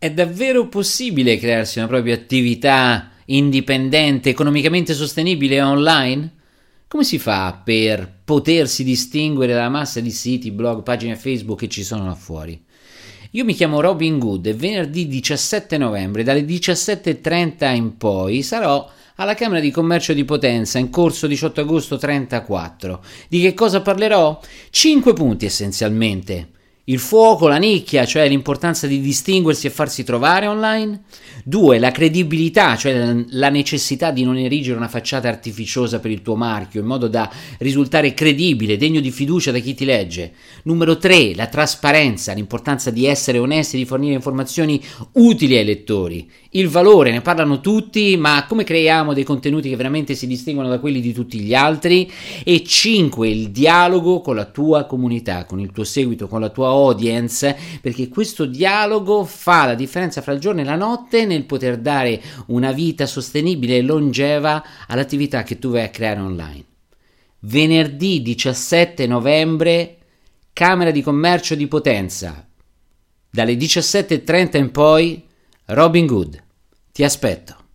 È davvero possibile crearsi una propria attività indipendente, economicamente sostenibile online? Come si fa per potersi distinguere dalla massa di siti, blog, pagine Facebook che ci sono là fuori? Io mi chiamo Robin Good e venerdì 17 novembre dalle 17.30 in poi sarò alla Camera di Commercio di Potenza in corso 18 agosto 34. Di che cosa parlerò? Cinque punti essenzialmente il fuoco, la nicchia, cioè l'importanza di distinguersi e farsi trovare online. 2. La credibilità, cioè la necessità di non erigere una facciata artificiosa per il tuo marchio, in modo da risultare credibile, degno di fiducia da chi ti legge. Numero 3. La trasparenza, l'importanza di essere onesti e di fornire informazioni utili ai lettori. Il valore, ne parlano tutti, ma come creiamo dei contenuti che veramente si distinguono da quelli di tutti gli altri? E 5. Il dialogo con la tua comunità, con il tuo seguito, con la tua audience, perché questo dialogo fa la differenza fra il giorno e la notte nel poter dare una vita sostenibile e longeva all'attività che tu vai a creare online. Venerdì 17 novembre, Camera di Commercio di Potenza. Dalle 17.30 in poi, Robin Good. Ti aspetto.